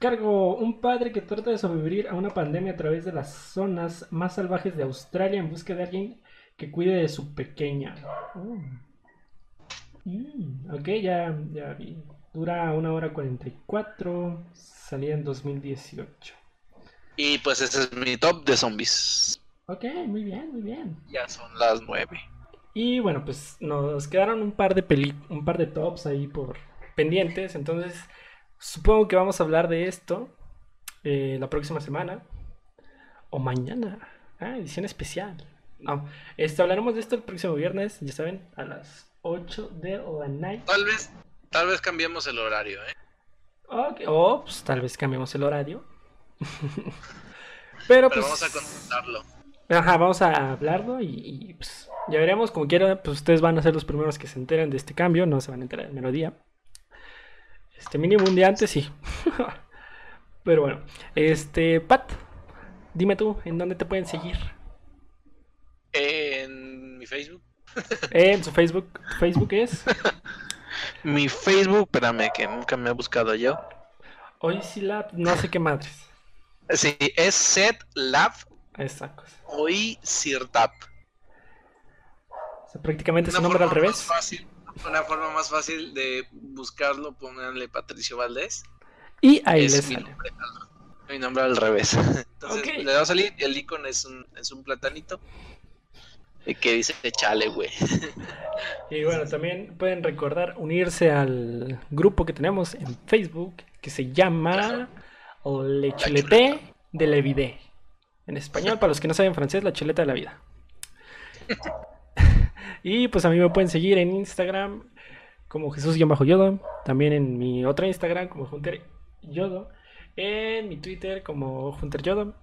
Cargo, un padre que trata de sobrevivir a una pandemia a través de las zonas más salvajes de Australia en busca de alguien que cuide de su pequeña. Oh. Mm, ok, ya, ya vi. Dura una hora 44. Salía en 2018. Y pues ese es mi top de zombies. Ok, muy bien, muy bien. Ya son las 9. Y bueno, pues nos quedaron un par de peli un par de tops ahí por pendientes. Entonces, supongo que vamos a hablar de esto eh, la próxima semana. O mañana. Ah, edición especial. No, este, hablaremos de esto el próximo viernes, ya saben, a las 8 de la night. Tal vez, tal vez cambiemos el horario, ¿eh? Ok, O pues, tal vez cambiemos el horario. Pero, Pero pues. vamos a consultarlo. Ajá, vamos a hablarlo y, y, pues ya veremos. Como quiera, pues ustedes van a ser los primeros que se enteren de este cambio, no se van a enterar el melodía. Este mínimo un día antes, sí. Pero bueno, este, Pat, dime tú, ¿en dónde te pueden seguir? En mi Facebook. En su Facebook, ¿tu Facebook es Mi Facebook, espérame, que nunca me he buscado yo. Hoy sí la, no sé qué madres. Sí, es Set Lab Esa cosa. Hoy Sirtap. O sea, prácticamente su Una nombre al revés. más fácil, una forma más fácil de buscarlo, ponerle Patricio Valdés. Y ahí es les mi sale. nombre, al- mi nombre al revés. Entonces le va a salir y el icono es un, es un platanito. Que dice chale, güey. Y bueno, también pueden recordar unirse al grupo que tenemos en Facebook que se llama Le Chulete de la Vida. En español, para los que no saben francés, la chuleta de la vida. y pues a mí me pueden seguir en Instagram como Jesús-Yodo. También en mi otra Instagram como Hunter Yodo. En mi Twitter como Hunter Yodo.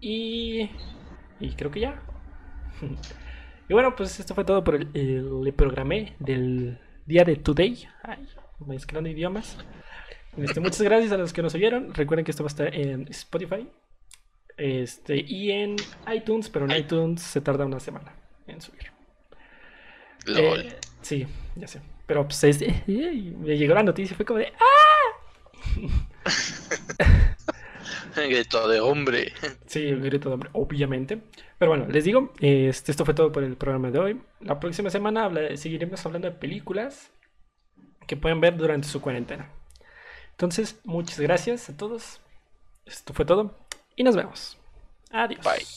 Y, y creo que ya. Y bueno, pues esto fue todo por el, el- el programé del día de Today. Ay, mezclando idiomas. Este, muchas gracias a los que nos oyeron. Recuerden que esto va a estar en Spotify este, y en iTunes, pero en iTunes se tarda una semana en subir. Lol. Eh, sí, ya sé. Pero pues es- eh, eh, me llegó la noticia y fue como de ¡Ah! Grito de hombre. Sí, el grito de hombre, obviamente. Pero bueno, les digo, este, esto fue todo por el programa de hoy. La próxima semana habla- seguiremos hablando de películas que pueden ver durante su cuarentena. Entonces, muchas gracias a todos. Esto fue todo y nos vemos. Adiós. Bye.